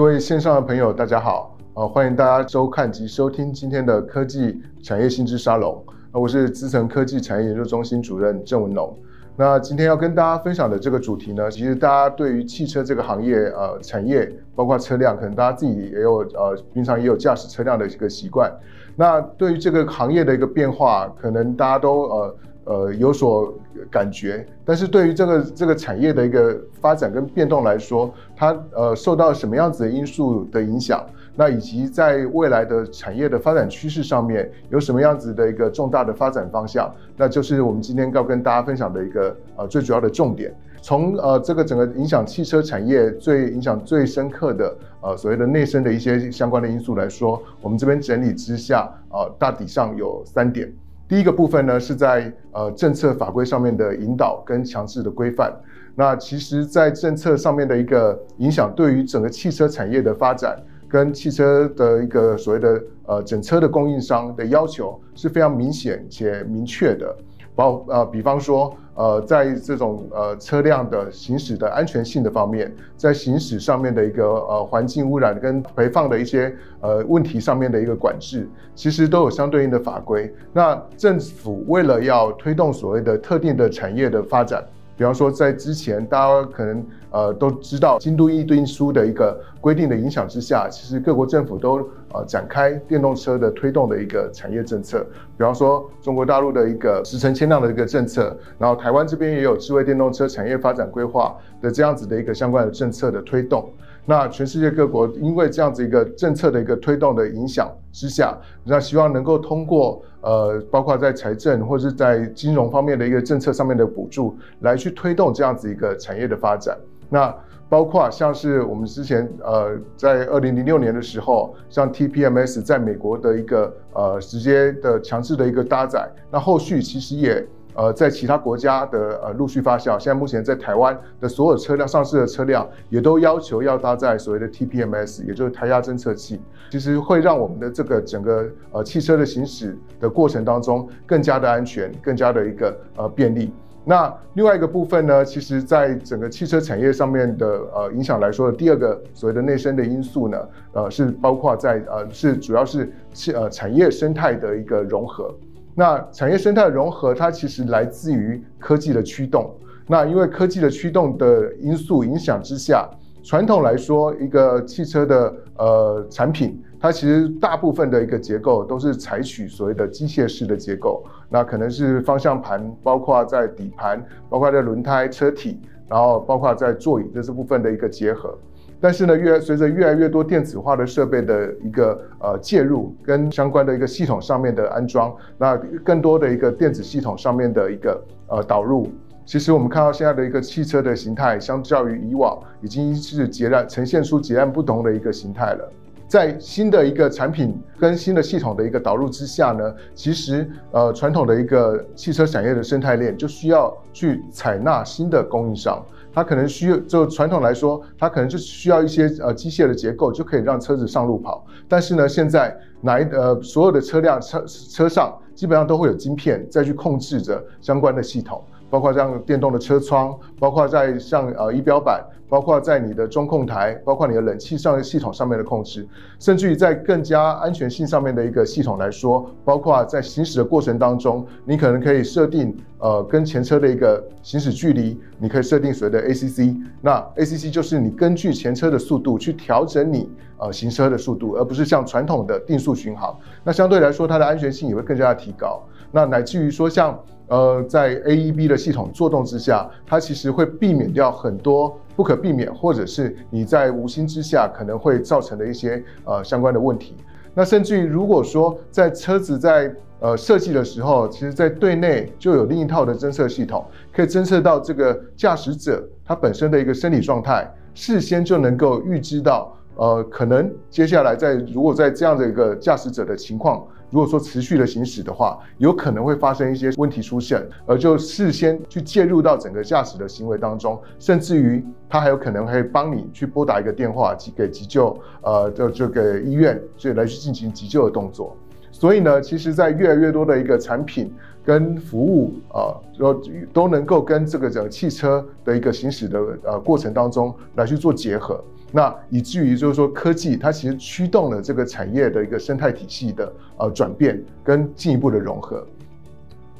各位线上的朋友，大家好，呃，欢迎大家收看及收听今天的科技产业新知沙龙。我是资诚科技产业研究中心主任郑文龙。那今天要跟大家分享的这个主题呢，其实大家对于汽车这个行业，呃，产业包括车辆，可能大家自己也有，呃，平常也有驾驶车辆的一个习惯。那对于这个行业的一个变化，可能大家都呃呃有所感觉。但是对于这个这个产业的一个发展跟变动来说，它呃受到什么样子的因素的影响？那以及在未来的产业的发展趋势上面有什么样子的一个重大的发展方向？那就是我们今天要跟大家分享的一个呃最主要的重点。从呃这个整个影响汽车产业最影响最深刻的呃所谓的内生的一些相关的因素来说，我们这边整理之下呃大体上有三点。第一个部分呢是在呃政策法规上面的引导跟强制的规范。那其实，在政策上面的一个影响，对于整个汽车产业的发展。跟汽车的一个所谓的呃整车的供应商的要求是非常明显且明确的，包呃比方说呃在这种呃车辆的行驶的安全性的方面，在行驶上面的一个呃环境污染跟排放的一些呃问题上面的一个管制，其实都有相对应的法规。那政府为了要推动所谓的特定的产业的发展。比方说，在之前大家可能呃都知道京都议定书的一个规定的影响之下，其实各国政府都呃展开电动车的推动的一个产业政策。比方说，中国大陆的一个十成千辆的一个政策，然后台湾这边也有智慧电动车产业发展规划的这样子的一个相关的政策的推动。那全世界各国因为这样子一个政策的一个推动的影响之下，那希望能够通过呃，包括在财政或是在金融方面的一个政策上面的补助，来去推动这样子一个产业的发展。那包括像是我们之前呃，在二零零六年的时候，像 TPMS 在美国的一个呃直接的强制的一个搭载，那后续其实也。呃，在其他国家的呃陆续发酵，现在目前在台湾的所有车辆上市的车辆，也都要求要搭载所谓的 TPMS，也就是胎压侦测器，其实会让我们的这个整个呃汽车的行驶的过程当中更加的安全，更加的一个呃便利。那另外一个部分呢，其实在整个汽车产业上面的呃影响来说的第二个所谓的内生的因素呢，呃是包括在呃是主要是是呃产业生态的一个融合。那产业生态的融合，它其实来自于科技的驱动。那因为科技的驱动的因素影响之下，传统来说，一个汽车的呃产品，它其实大部分的一个结构都是采取所谓的机械式的结构。那可能是方向盘，包括在底盘，包括在轮胎、车体，然后包括在座椅的这部分的一个结合。但是呢，越随着越来越多电子化的设备的一个呃介入，跟相关的一个系统上面的安装，那更多的一个电子系统上面的一个呃导入，其实我们看到现在的一个汽车的形态，相较于以往，已经是截然呈现出截然不同的一个形态了。在新的一个产品跟新的系统的一个导入之下呢，其实呃传统的一个汽车产业的生态链就需要去采纳新的供应商。它可能需要，就传统来说，它可能就需要一些呃机械的结构，就可以让车子上路跑。但是呢，现在哪一呃所有的车辆车车上基本上都会有晶片再去控制着相关的系统，包括像电动的车窗，包括在像呃仪表板。包括在你的中控台，包括你的冷气上系统上面的控制，甚至于在更加安全性上面的一个系统来说，包括在行驶的过程当中，你可能可以设定呃跟前车的一个行驶距离，你可以设定所谓的 ACC，那 ACC 就是你根据前车的速度去调整你呃行车的速度，而不是像传统的定速巡航，那相对来说它的安全性也会更加的提高，那乃至于说像。呃，在 AEB 的系统作动之下，它其实会避免掉很多不可避免，或者是你在无心之下可能会造成的一些呃相关的问题。那甚至于如果说在车子在呃设计的时候，其实在对内就有另一套的侦测系统，可以侦测到这个驾驶者他本身的一个生理状态，事先就能够预知到，呃，可能接下来在如果在这样的一个驾驶者的情况。如果说持续的行驶的话，有可能会发生一些问题出现，而就事先去介入到整个驾驶的行为当中，甚至于他还有可能会帮你去拨打一个电话，给急救，呃，就这个医院，所以来去进行急救的动作。所以呢，其实，在越来越多的一个产品跟服务啊，都、呃、都能够跟这个整个汽车的一个行驶的呃过程当中来去做结合。那以至于就是说科技它其实驱动了这个产业的一个生态体系的呃转变跟进一步的融合。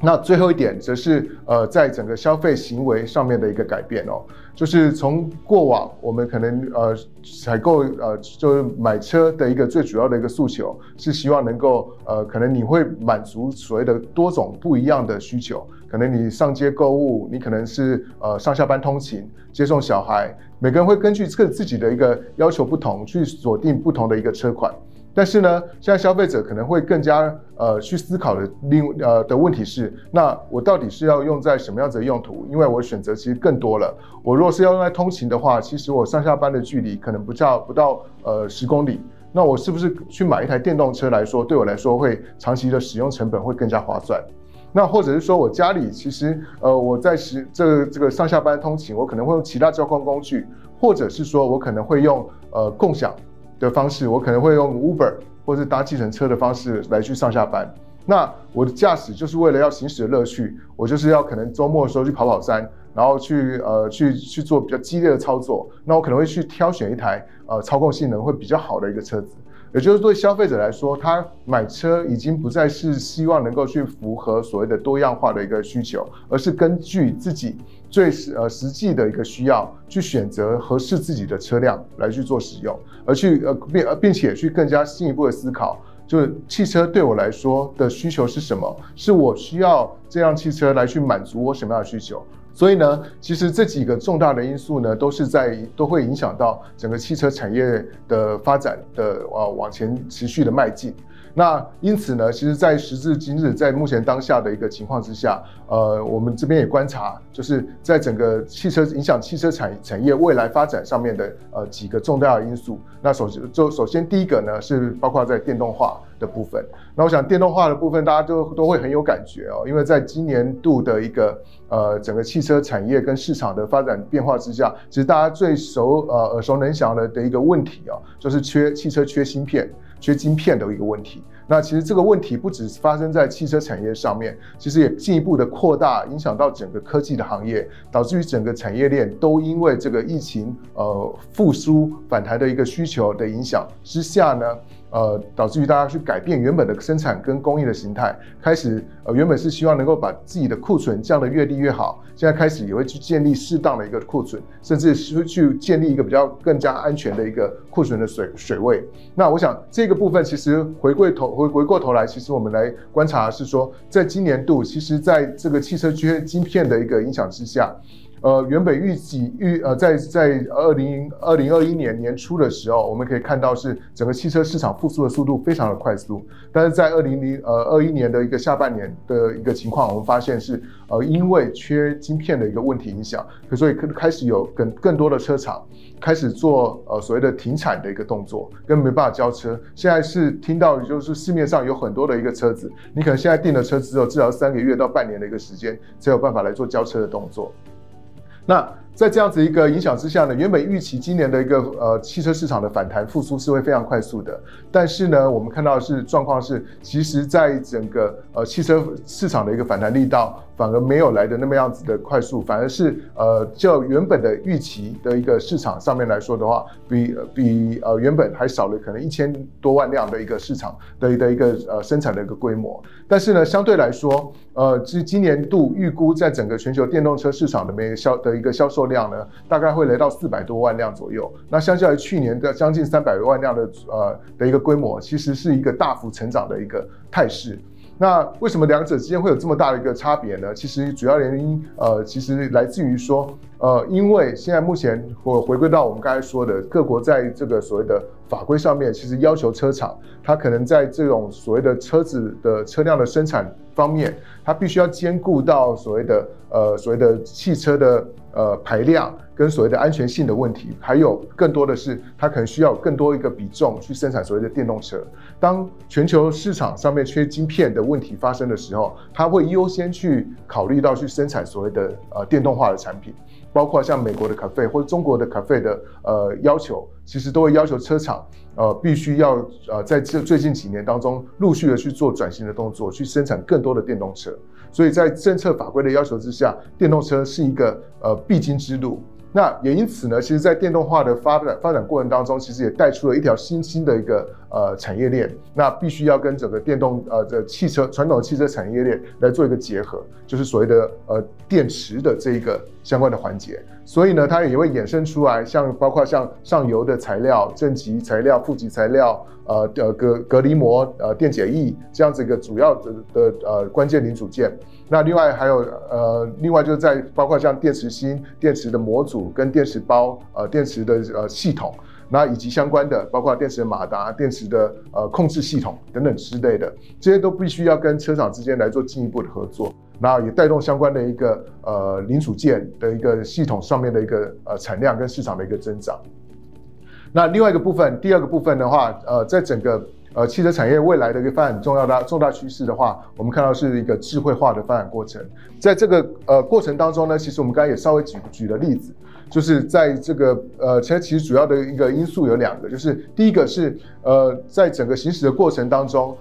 那最后一点则是呃，在整个消费行为上面的一个改变哦，就是从过往我们可能呃采购呃就是买车的一个最主要的一个诉求是希望能够呃可能你会满足所谓的多种不一样的需求，可能你上街购物，你可能是呃上下班通勤、接送小孩，每个人会根据这个自己的一个要求不同去锁定不同的一个车款。但是呢，现在消费者可能会更加呃去思考的另呃的问题是，那我到底是要用在什么样子的用途？因为我选择其实更多了。我如果是要用来通勤的话，其实我上下班的距离可能不到不到呃十公里。那我是不是去买一台电动车来说，对我来说会长期的使用成本会更加划算？那或者是说我家里其实呃我在使这个这个上下班通勤，我可能会用其他交通工具，或者是说我可能会用呃共享。的方式，我可能会用 Uber 或是搭计程车的方式来去上下班。那我的驾驶就是为了要行驶的乐趣，我就是要可能周末的时候去跑跑山，然后去呃去去做比较激烈的操作。那我可能会去挑选一台呃操控性能会比较好的一个车子。也就是对消费者来说，他买车已经不再是希望能够去符合所谓的多样化的一个需求，而是根据自己最实呃实际的一个需要去选择合适自己的车辆来去做使用，而去呃并呃并且去更加进一步的思考，就是汽车对我来说的需求是什么？是我需要这辆汽车来去满足我什么样的需求？所以呢，其实这几个重大的因素呢，都是在都会影响到整个汽车产业的发展的呃往前持续的迈进。那因此呢，其实，在时至今日，在目前当下的一个情况之下，呃，我们这边也观察，就是在整个汽车影响汽车产产业未来发展上面的呃几个重大的因素。那首先就首先第一个呢，是包括在电动化的部分。那我想电动化的部分，大家都都会很有感觉哦，因为在今年度的一个呃整个汽车产业跟市场的发展变化之下，其实大家最熟呃耳熟能详的的一个问题啊，就是缺汽车缺芯片。缺晶片的一个问题，那其实这个问题不只是发生在汽车产业上面，其实也进一步的扩大，影响到整个科技的行业，导致于整个产业链都因为这个疫情呃复苏反弹的一个需求的影响之下呢。呃，导致于大家去改变原本的生产跟供应的形态，开始呃原本是希望能够把自己的库存降得越低越好，现在开始也会去建立适当的一个库存，甚至是去建立一个比较更加安全的一个库存的水水位。那我想这个部分其实回归头回回过头来，其实我们来观察是说，在今年度，其实在这个汽车缺晶片的一个影响之下。呃，原本预计预呃，在在二零二零二一年年初的时候，我们可以看到是整个汽车市场复苏的速度非常的快速，但是在二零零呃二一年的一个下半年的一个情况，我们发现是呃因为缺晶片的一个问题影响，所以开始有更更多的车厂开始做呃所谓的停产的一个动作，跟没办法交车。现在是听到就是市面上有很多的一个车子，你可能现在订了车之后，至少三个月到半年的一个时间才有办法来做交车的动作。那在这样子一个影响之下呢，原本预期今年的一个呃汽车市场的反弹复苏是会非常快速的，但是呢，我们看到是状况是，其实在整个呃汽车市场的一个反弹力道。反而没有来的那么样子的快速，反而是呃，就原本的预期的一个市场上面来说的话，比比呃原本还少了可能一千多万辆的一个市场的的一个呃生产的一个规模。但是呢，相对来说，呃，今今年度预估在整个全球电动车市场的每销的一个销售量呢，大概会来到四百多万辆左右。那相较于去年的将近三百万辆的呃的一个规模，其实是一个大幅成长的一个态势。那为什么两者之间会有这么大的一个差别呢？其实主要原因，呃，其实来自于说，呃，因为现在目前我回归到我们刚才说的，各国在这个所谓的法规上面，其实要求车厂，它可能在这种所谓的车子的车辆的生产方面，它必须要兼顾到所谓的呃所谓的汽车的呃排量。跟所谓的安全性的问题，还有更多的是，它可能需要更多一个比重去生产所谓的电动车。当全球市场上面缺晶片的问题发生的时候，它会优先去考虑到去生产所谓的呃电动化的产品，包括像美国的 CAFE 或者中国的 CAFE 的呃要求，其实都会要求车厂呃必须要呃在这最近几年当中陆续的去做转型的动作，去生产更多的电动车。所以在政策法规的要求之下，电动车是一个呃必经之路。那也因此呢，其实，在电动化的发展发展过程当中，其实也带出了一条新兴的一个呃产业链。那必须要跟整个电动呃的汽车传统汽车产业链来做一个结合，就是所谓的呃电池的这一个相关的环节。所以呢，它也会衍生出来，像包括像上游的材料、正极材料、负极材料，呃呃隔隔离膜、呃电解液这样子一个主要的的呃关键零组件。那另外还有呃，另外就是在包括像电池芯、电池的模组跟电池包、呃电池的呃系统，那以及相关的包括电池的马达、电池的呃控制系统等等之类的，这些都必须要跟车厂之间来做进一步的合作，那也带动相关的一个呃零组件的一个系统上面的一个呃产量跟市场的一个增长。那另外一个部分，第二个部分的话，呃，在整个呃，汽车产业未来的一个发展重要的重大趋势的话，我们看到是一个智慧化的发展过程。在这个呃过程当中呢，其实我们刚才也稍微举举了例子，就是在这个呃，其实其实主要的一个因素有两个，就是第一个是呃，在整个行驶的过程当中，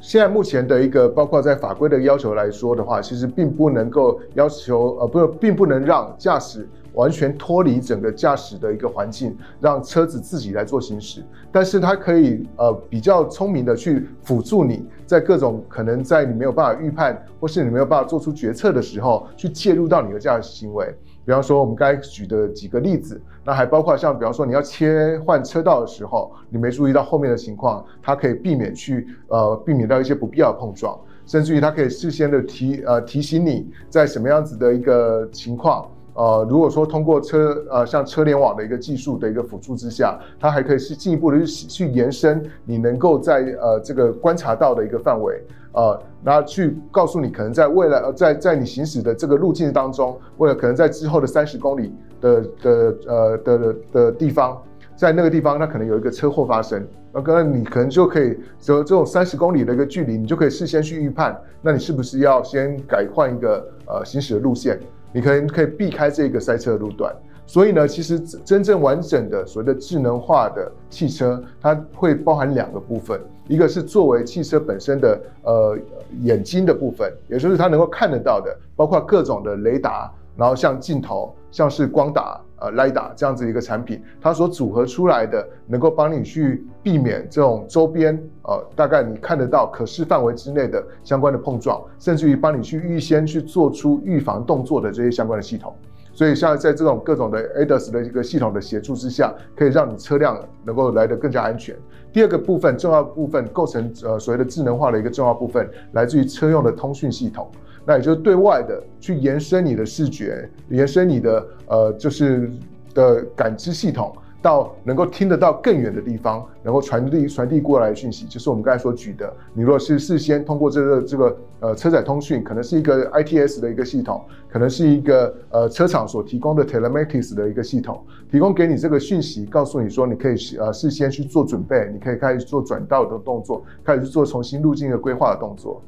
现在目前的一个包括在法规的要求来说的话，其实并不能够要求呃，不，并不能让驾驶。完全脱离整个驾驶的一个环境，让车子自己来做行驶，但是它可以呃比较聪明的去辅助你在各种可能在你没有办法预判或是你没有办法做出决策的时候，去介入到你的驾驶行为。比方说我们刚才举的几个例子，那还包括像比方说你要切换车道的时候，你没注意到后面的情况，它可以避免去呃避免到一些不必要的碰撞，甚至于它可以事先的提呃提醒你在什么样子的一个情况。呃，如果说通过车呃像车联网的一个技术的一个辅助之下，它还可以是进一步的去去延伸你能够在呃这个观察到的一个范围，呃，那去告诉你可能在未来呃在在你行驶的这个路径当中，为了可能在之后的三十公里的的呃的的，的地方，在那个地方它可能有一个车祸发生，那可能你可能就可以走这种三十公里的一个距离，你就可以事先去预判，那你是不是要先改换一个呃行驶的路线？你可能可以避开这个塞车的路段，所以呢，其实真正完整的所谓的智能化的汽车，它会包含两个部分，一个是作为汽车本身的呃眼睛的部分，也就是它能够看得到的，包括各种的雷达，然后像镜头，像是光打。呃雷达这样子一个产品，它所组合出来的，能够帮你去避免这种周边呃，大概你看得到可视范围之内的相关的碰撞，甚至于帮你去预先去做出预防动作的这些相关的系统。所以，像在这种各种的 ADAS 的一个系统的协助之下，可以让你车辆能够来得更加安全。第二个部分，重要部分构成呃所谓的智能化的一个重要部分，来自于车用的通讯系统。那也就是对外的去延伸你的视觉，延伸你的呃就是的感知系统，到能够听得到更远的地方，能够传递传递过来的讯息，就是我们刚才所举的。你如果是事先通过这个这个呃车载通讯，可能是一个 ITS 的一个系统，可能是一个呃车厂所提供的 Telematics 的一个系统，提供给你这个讯息，告诉你说你可以呃事先去做准备，你可以开始做转道的动作，开始去做重新路径的规划的动作。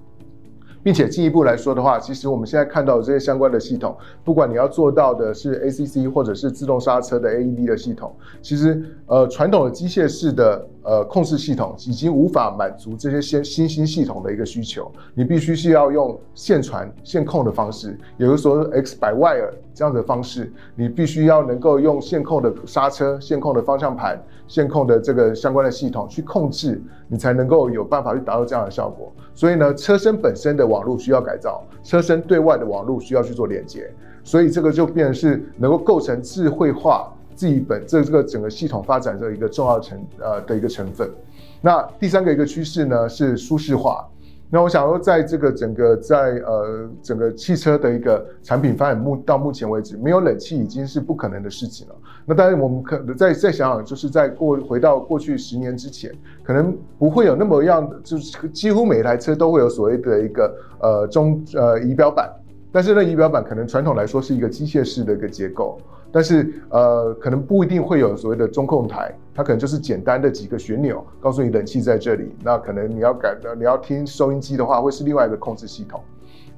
并且进一步来说的话，其实我们现在看到的这些相关的系统，不管你要做到的是 ACC 或者是自动刹车的 AED 的系统，其实呃传统的机械式的呃控制系统已经无法满足这些新新兴系统的一个需求，你必须是要用线传线控的方式，也就是说 X by 这样的方式，你必须要能够用线控的刹车、线控的方向盘、线控的这个相关的系统去控制，你才能够有办法去达到这样的效果。所以呢，车身本身的网络需要改造，车身对外的网络需要去做连接，所以这个就变成是能够构成智慧化自己本这这个整个系统发展的一个重要成呃的一个成分。那第三个一个趋势呢是舒适化。那我想说，在这个整个在呃整个汽车的一个产品发展目到目前为止，没有冷气已经是不可能的事情了。那当然我们可能再再想想，就是在过回到过去十年之前，可能不会有那么样，就是几乎每一台车都会有所谓的一个呃中呃仪表板，但是呢仪表板可能传统来说是一个机械式的一个结构。但是，呃，可能不一定会有所谓的中控台，它可能就是简单的几个旋钮，告诉你冷气在这里。那可能你要改，你要听收音机的话，会是另外一个控制系统。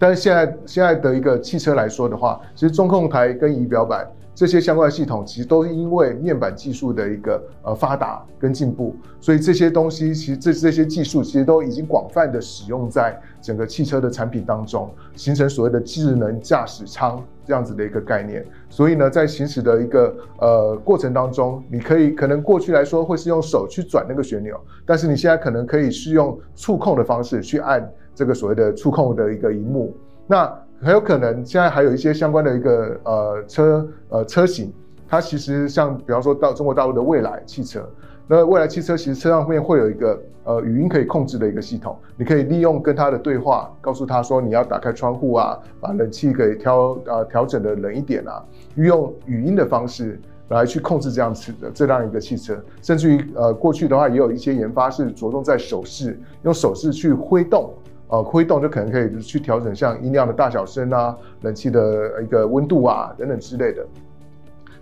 但是现在现在的一个汽车来说的话，其实中控台跟仪表板。这些相关的系统其实都是因为面板技术的一个呃发达跟进步，所以这些东西其实这这些技术其实都已经广泛的使用在整个汽车的产品当中，形成所谓的智能驾驶舱这样子的一个概念。所以呢，在行驶的一个呃过程当中，你可以可能过去来说会是用手去转那个旋钮，但是你现在可能可以是用触控的方式去按这个所谓的触控的一个荧幕。那很有可能现在还有一些相关的一个呃车呃车型，它其实像比方说到中国大陆的蔚来汽车，那蔚来汽车其实车上面会有一个呃语音可以控制的一个系统，你可以利用跟它的对话，告诉它说你要打开窗户啊，把冷气给调呃调整的冷一点啊，运用语音的方式来去控制这样子的这样一个汽车，甚至于呃过去的话也有一些研发是着重在手势，用手势去挥动。呃，挥动就可能可以去调整像音量的大小声啊，冷气的一个温度啊等等之类的。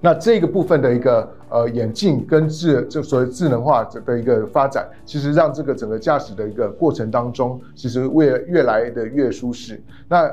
那这个部分的一个呃眼镜跟智就所谓智能化的一个发展，其实让这个整个驾驶的一个过程当中，其实越越来的越舒适。那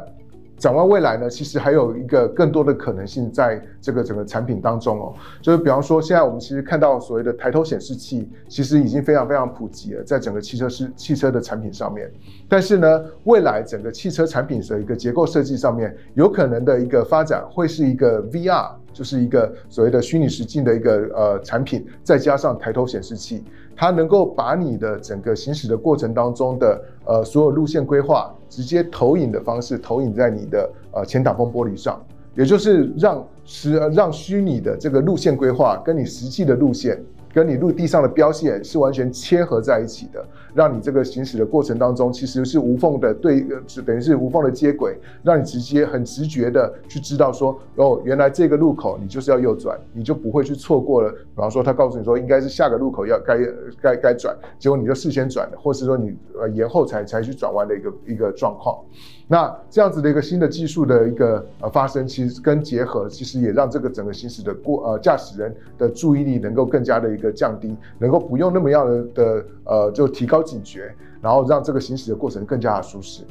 展望未来呢，其实还有一个更多的可能性在这个整个产品当中哦，就是比方说，现在我们其实看到所谓的抬头显示器，其实已经非常非常普及了，在整个汽车是汽车的产品上面。但是呢，未来整个汽车产品的一个结构设计上面，有可能的一个发展会是一个 VR，就是一个所谓的虚拟实境的一个呃产品，再加上抬头显示器。它能够把你的整个行驶的过程当中的呃所有路线规划，直接投影的方式投影在你的呃前挡风玻璃上，也就是让实让虚拟的这个路线规划跟你实际的路线。跟你陆地上的标线是完全切合在一起的，让你这个行驶的过程当中其实是无缝的对，是等于是无缝的接轨，让你直接很直觉的去知道说，哦，原来这个路口你就是要右转，你就不会去错过了。比方说他告诉你说应该是下个路口要该该该转，结果你就事先转了，或是说你呃延后才才去转弯的一个一个状况。那这样子的一个新的技术的一个呃发生，其实跟结合，其实也让这个整个行驶的过呃驾驶人的注意力能够更加的一个降低，能够不用那么样的的呃就提高警觉，然后让这个行驶的过程更加的舒适。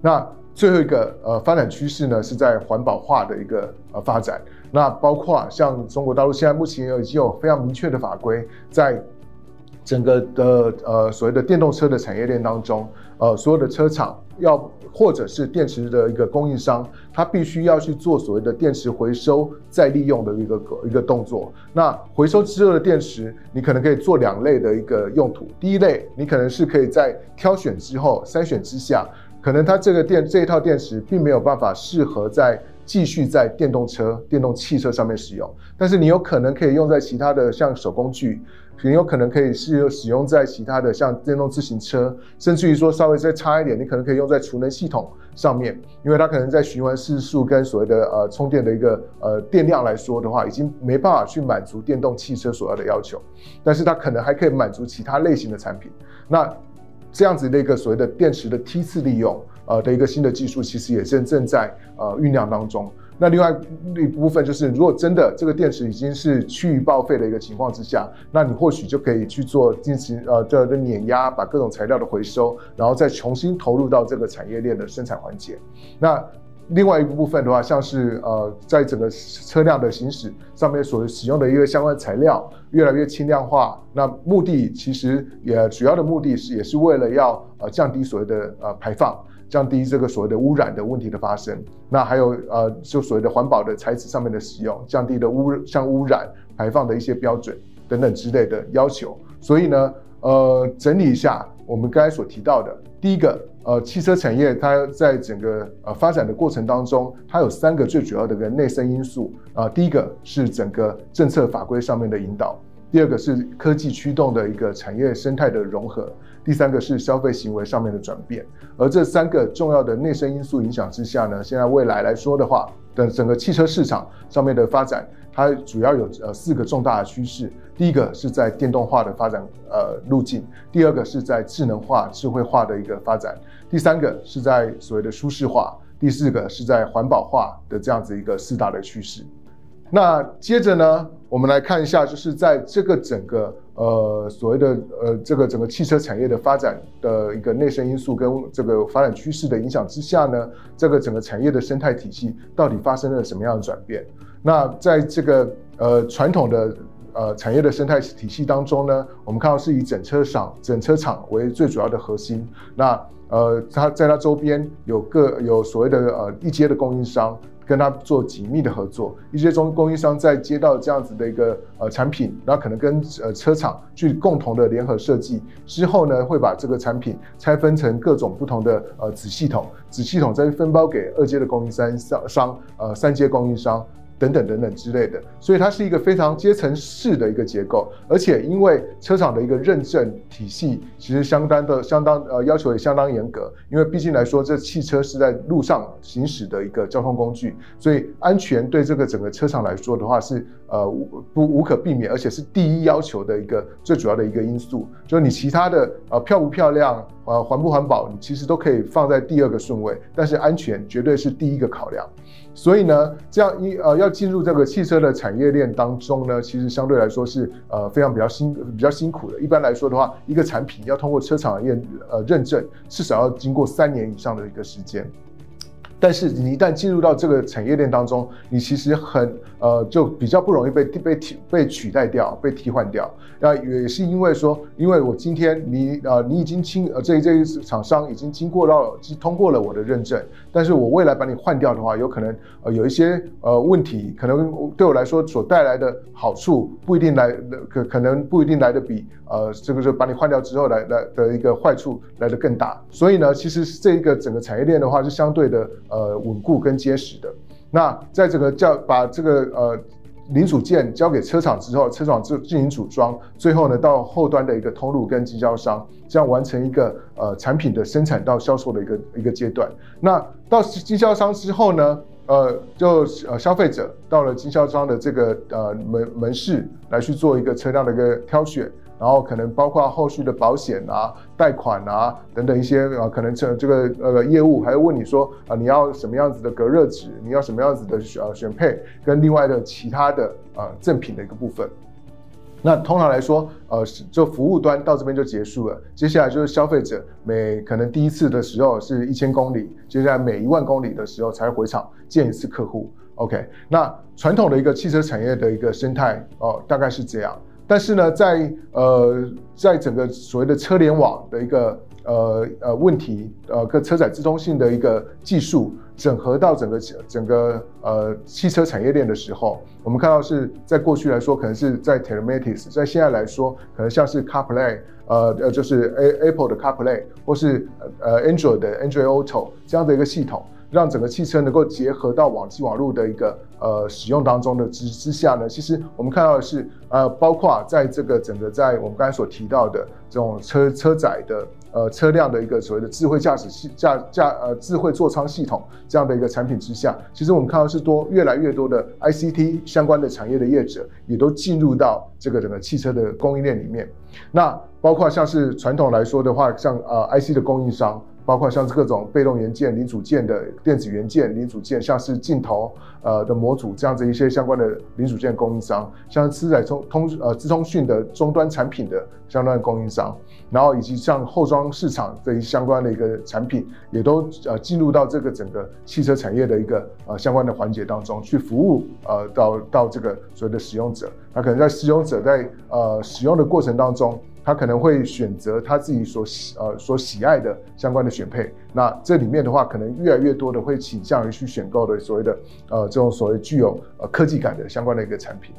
那最后一个呃发展趋势呢，是在环保化的一个呃发展。那包括像中国大陆现在目前已经有非常明确的法规，在整个的呃所谓的电动车的产业链当中，呃所有的车厂。要或者是电池的一个供应商，他必须要去做所谓的电池回收再利用的一个一个动作。那回收之后的电池，你可能可以做两类的一个用途。第一类，你可能是可以在挑选之后筛选之下，可能它这个电这一套电池并没有办法适合在继续在电动车、电动汽车上面使用，但是你有可能可以用在其他的像手工具。很有可能可以是使用在其他的像电动自行车，甚至于说稍微再差一点，你可能可以用在储能系统上面，因为它可能在循环次数跟所谓的呃充电的一个呃电量来说的话，已经没办法去满足电动汽车所要的要求，但是它可能还可以满足其他类型的产品。那这样子的一个所谓的电池的梯次利用呃的一个新的技术，其实也正正在呃酝酿当中。那另外一部分就是，如果真的这个电池已经是趋于报废的一个情况之下，那你或许就可以去做进行呃这个碾压，把各种材料的回收，然后再重新投入到这个产业链的生产环节。那另外一部分的话，像是呃在整个车辆的行驶上面所使用的一个相关材料越来越轻量化，那目的其实也主要的目的是也是为了要呃降低所谓的呃排放。降低这个所谓的污染的问题的发生，那还有呃，就所谓的环保的材质上面的使用，降低的污像污染排放的一些标准等等之类的要求。所以呢，呃，整理一下我们刚才所提到的，第一个，呃，汽车产业它在整个呃发展的过程当中，它有三个最主要的一个内生因素啊，呃，第一个是整个政策法规上面的引导。第二个是科技驱动的一个产业生态的融合，第三个是消费行为上面的转变。而这三个重要的内生因素影响之下呢，现在未来来说的话，等整个汽车市场上面的发展，它主要有呃四个重大的趋势。第一个是在电动化的发展呃路径，第二个是在智能化、智慧化的一个发展，第三个是在所谓的舒适化，第四个是在环保化的这样子一个四大的趋势。那接着呢，我们来看一下，就是在这个整个呃所谓的呃这个整个汽车产业的发展的一个内生因素跟这个发展趋势的影响之下呢，这个整个产业的生态体系到底发生了什么样的转变？那在这个呃传统的呃产业的生态体系当中呢，我们看到是以整车厂整车厂为最主要的核心。那呃它在它周边有各有所谓的呃一阶的供应商。跟他做紧密的合作，一些中供应商在接到这样子的一个呃产品，然后可能跟呃车厂去共同的联合设计之后呢，会把这个产品拆分成各种不同的呃子系统，子系统再分包给二阶的供应商商呃三阶供应商。等等等等之类的，所以它是一个非常阶层式的一个结构，而且因为车厂的一个认证体系其实相当的相当呃要求也相当严格，因为毕竟来说这汽车是在路上行驶的一个交通工具，所以安全对这个整个车厂来说的话是呃无不无可避免，而且是第一要求的一个最主要的一个因素，就是你其他的呃漂不漂亮呃环不环保，你其实都可以放在第二个顺位，但是安全绝对是第一个考量。所以呢，这样一呃要进入这个汽车的产业链当中呢，其实相对来说是呃非常比较辛比较辛苦的。一般来说的话，一个产品要通过车厂验呃认证，至少要经过三年以上的一个时间。但是你一旦进入到这个产业链当中，你其实很呃就比较不容易被被替被取代掉、被替换掉。那也是因为说，因为我今天你呃你已经经呃这这一厂商已经经过到通过了我的认证，但是我未来把你换掉的话，有可能呃有一些呃问题，可能对我来说所带来的好处不一定来可可能不一定来的比呃这个是把你换掉之后来来的一个坏处来的更大。所以呢，其实这一个整个产业链的话是相对的。呃，稳固跟结实的。那在这个叫把这个呃零组件交给车厂之后，车厂就进行组装，最后呢到后端的一个通路跟经销商，这样完成一个呃产品的生产到销售的一个一个阶段。那到经销商之后呢，呃，就呃消费者到了经销商的这个呃门门市来去做一个车辆的一个挑选。然后可能包括后续的保险啊、贷款啊等等一些呃，可能这这个呃业务，还会问你说啊、你要什么样子的隔热纸，你要什么样子的呃选配，跟另外的其他的呃赠品的一个部分。那通常来说，呃，就服务端到这边就结束了。接下来就是消费者每可能第一次的时候是一千公里，接下来每一万公里的时候才回厂见一次客户。OK，那传统的一个汽车产业的一个生态哦、大概是这样。但是呢，在呃，在整个所谓的车联网的一个呃呃问题，呃，跟车载自通性的一个技术整合到整个整个呃汽车产业链的时候，我们看到是在过去来说，可能是在 Telematics，在现在来说，可能像是 CarPlay，呃呃，就是 A Apple 的 CarPlay，或是呃 Android 的 Android Auto 这样的一个系统。让整个汽车能够结合到网际网络的一个呃使用当中的之之下呢，其实我们看到的是呃，包括在这个整个在我们刚才所提到的这种车车载的呃车辆的一个所谓的智慧驾驶系驾驾呃智慧座舱系统这样的一个产品之下，其实我们看到是多越来越多的 ICT 相关的产业的业者也都进入到这个整个汽车的供应链里面。那包括像是传统来说的话，像呃 IC 的供应商。包括像是各种被动元件、零组件的电子元件、零组件，像是镜头呃的模组这样子一些相关的零组件供应商，像是车载通通呃资通讯的终端产品的相关的供应商，然后以及像后装市场这一相关的一个产品，也都呃进入到这个整个汽车产业的一个呃相关的环节当中去服务呃到到这个所谓的使用者，那可能在使用者在呃使用的过程当中。他可能会选择他自己所喜呃所喜爱的相关的选配，那这里面的话，可能越来越多的会倾向于去选购的所谓的呃这种所谓具有呃科技感的相关的一个产品。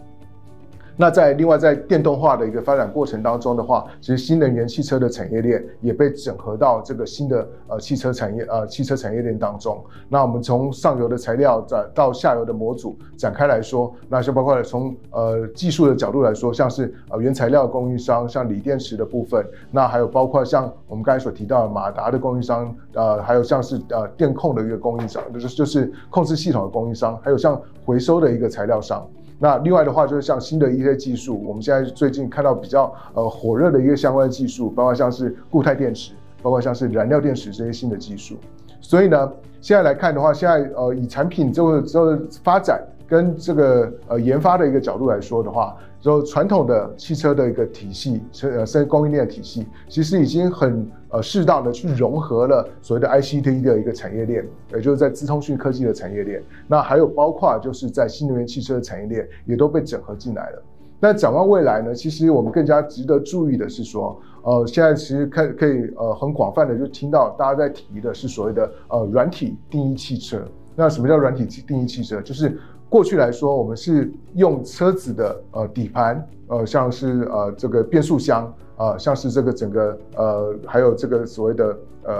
那在另外在电动化的一个发展过程当中的话，其实新能源汽车的产业链也被整合到这个新的呃汽车产业呃汽车产业链当中。那我们从上游的材料展到下游的模组展开来说，那就包括从呃技术的角度来说，像是呃原材料供应商，像锂电池的部分，那还有包括像我们刚才所提到的马达的供应商，呃，还有像是呃电控的一个供应商，就是就是控制系统的供应商，还有像回收的一个材料商。那另外的话，就是像新的一些技术，我们现在最近看到比较呃火热的一个相关的技术，包括像是固态电池，包括像是燃料电池这些新的技术。所以呢，现在来看的话，现在呃以产品这个这个发展跟这个呃研发的一个角度来说的话，就传统的汽车的一个体系，呃，生供应链体系，其实已经很呃适当的去融合了所谓的 ICT 的一个产业链，也就是在资通讯科技的产业链，那还有包括就是在新能源汽车的产业链也都被整合进来了。那展望未来呢，其实我们更加值得注意的是说，呃，现在其实可可以呃很广泛的就听到大家在提的是所谓的呃软体定义汽车。那什么叫软体定义汽车？就是过去来说，我们是用车子的呃底盘，呃像是呃这个变速箱，啊、呃、像是这个整个呃还有这个所谓的呃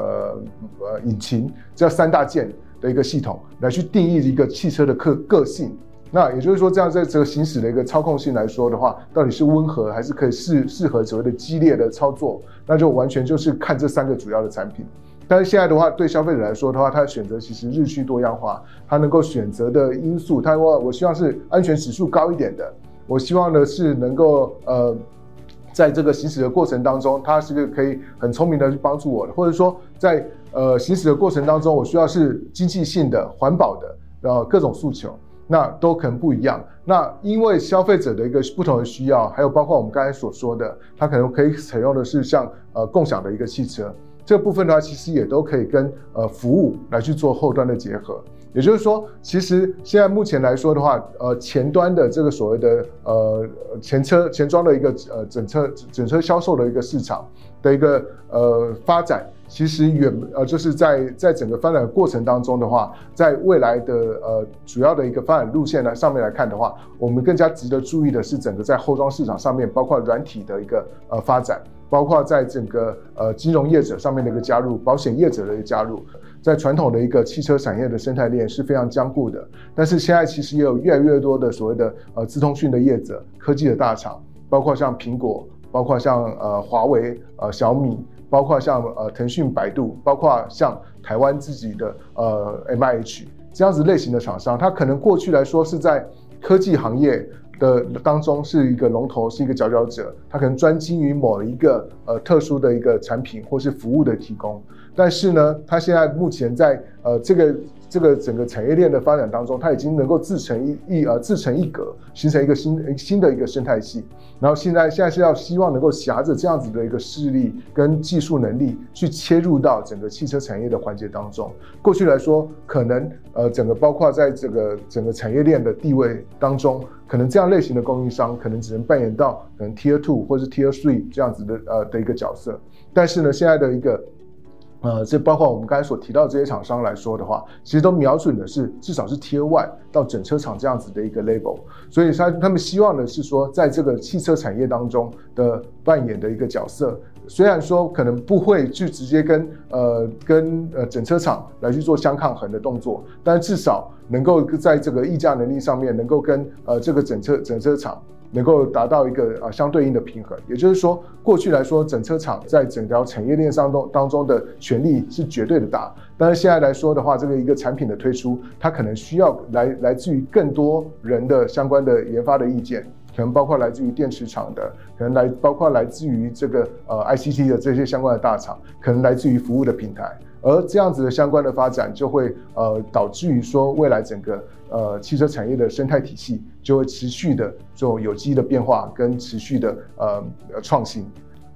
呃引擎这三大件的一个系统来去定义一个汽车的个个性。那也就是说，这样在这个行驶的一个操控性来说的话，到底是温和还是可以适适合所谓的激烈的操作？那就完全就是看这三个主要的产品。但是现在的话，对消费者来说的话，他的选择其实日趋多样化，他能够选择的因素，他说我希望是安全指数高一点的，我希望的是能够呃，在这个行驶的过程当中，它是个可以很聪明的去帮助我的，或者说在呃行驶的过程当中，我需要是经济性的、环保的，呃各种诉求，那都可能不一样。那因为消费者的一个不同的需要，还有包括我们刚才所说的，他可能可以采用的是像呃共享的一个汽车。这部分的话，其实也都可以跟呃服务来去做后端的结合。也就是说，其实现在目前来说的话，呃前端的这个所谓的呃前车前装的一个呃整车整车销售的一个市场的一个呃发展，其实远呃就是在在整个发展的过程当中的话，在未来的呃主要的一个发展路线呢上面来看的话，我们更加值得注意的是整个在后装市场上面，包括软体的一个呃发展。包括在整个呃金融业者上面的一个加入，保险业者的一个加入，在传统的一个汽车产业的生态链是非常坚固的。但是现在其实也有越来越多的所谓的呃资通讯的业者、科技的大厂，包括像苹果，包括像呃华为、呃小米，包括像呃腾讯、百度，包括像台湾自己的呃 MIH 这样子类型的厂商，它可能过去来说是在科技行业。的当中是一个龙头，是一个佼佼者，他可能专精于某一个呃特殊的一个产品或是服务的提供，但是呢，他现在目前在呃这个。这个整个产业链的发展当中，它已经能够自成一一呃自成一格，形成一个新新的一个生态系。然后现在现在是要希望能够挟着这样子的一个势力跟技术能力去切入到整个汽车产业的环节当中。过去来说，可能呃整个包括在这个整个产业链的地位当中，可能这样类型的供应商可能只能扮演到可能 Tier Two 或是 Tier Three 这样子的呃的一个角色。但是呢，现在的一个呃，这包括我们刚才所提到的这些厂商来说的话，其实都瞄准的是至少是 Tier One 到整车厂这样子的一个 label，所以他他们希望的是说，在这个汽车产业当中的扮演的一个角色，虽然说可能不会去直接跟呃跟呃整车厂来去做相抗衡的动作，但至少能够在这个议价能力上面，能够跟呃这个整车整车厂。能够达到一个啊相对应的平衡，也就是说，过去来说，整车厂在整条产业链上当当中的权力是绝对的大，但是现在来说的话，这个一个产品的推出，它可能需要来来自于更多人的相关的研发的意见，可能包括来自于电池厂的，可能来包括来自于这个呃 ICT 的这些相关的大厂，可能来自于服务的平台。而这样子的相关的发展，就会呃导致于说，未来整个呃汽车产业的生态体系就会持续的这种有机的变化跟持续的呃创新。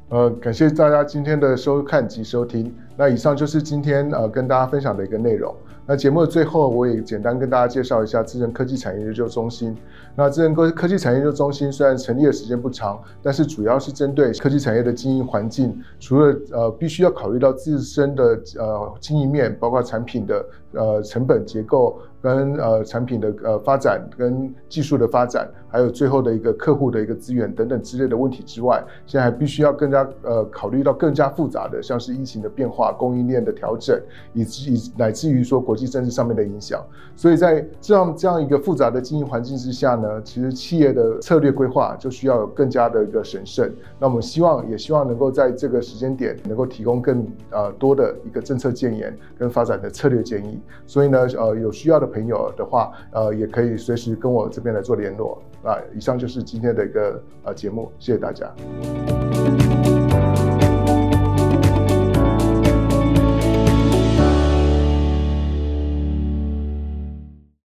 呃，感谢大家今天的收看及收听。那以上就是今天呃跟大家分享的一个内容。那节目的最后，我也简单跟大家介绍一下智能科技产业研究中心。那智能科科技产业研究中心虽然成立的时间不长，但是主要是针对科技产业的经营环境，除了呃必须要考虑到自身的呃经营面，包括产品的呃成本结构。跟呃产品的呃发展，跟技术的发展，还有最后的一个客户的一个资源等等之类的问题之外，现在还必须要更加呃考虑到更加复杂的，像是疫情的变化、供应链的调整，以及以乃至于说国际政治上面的影响。所以在这样这样一个复杂的经营环境之下呢，其实企业的策略规划就需要更加的一个审慎。那我们希望也希望能够在这个时间点能够提供更呃多的一个政策建言跟发展的策略建议。所以呢，呃有需要的。朋友的话，呃，也可以随时跟我这边来做联络。那以上就是今天的一个呃节目，谢谢大家。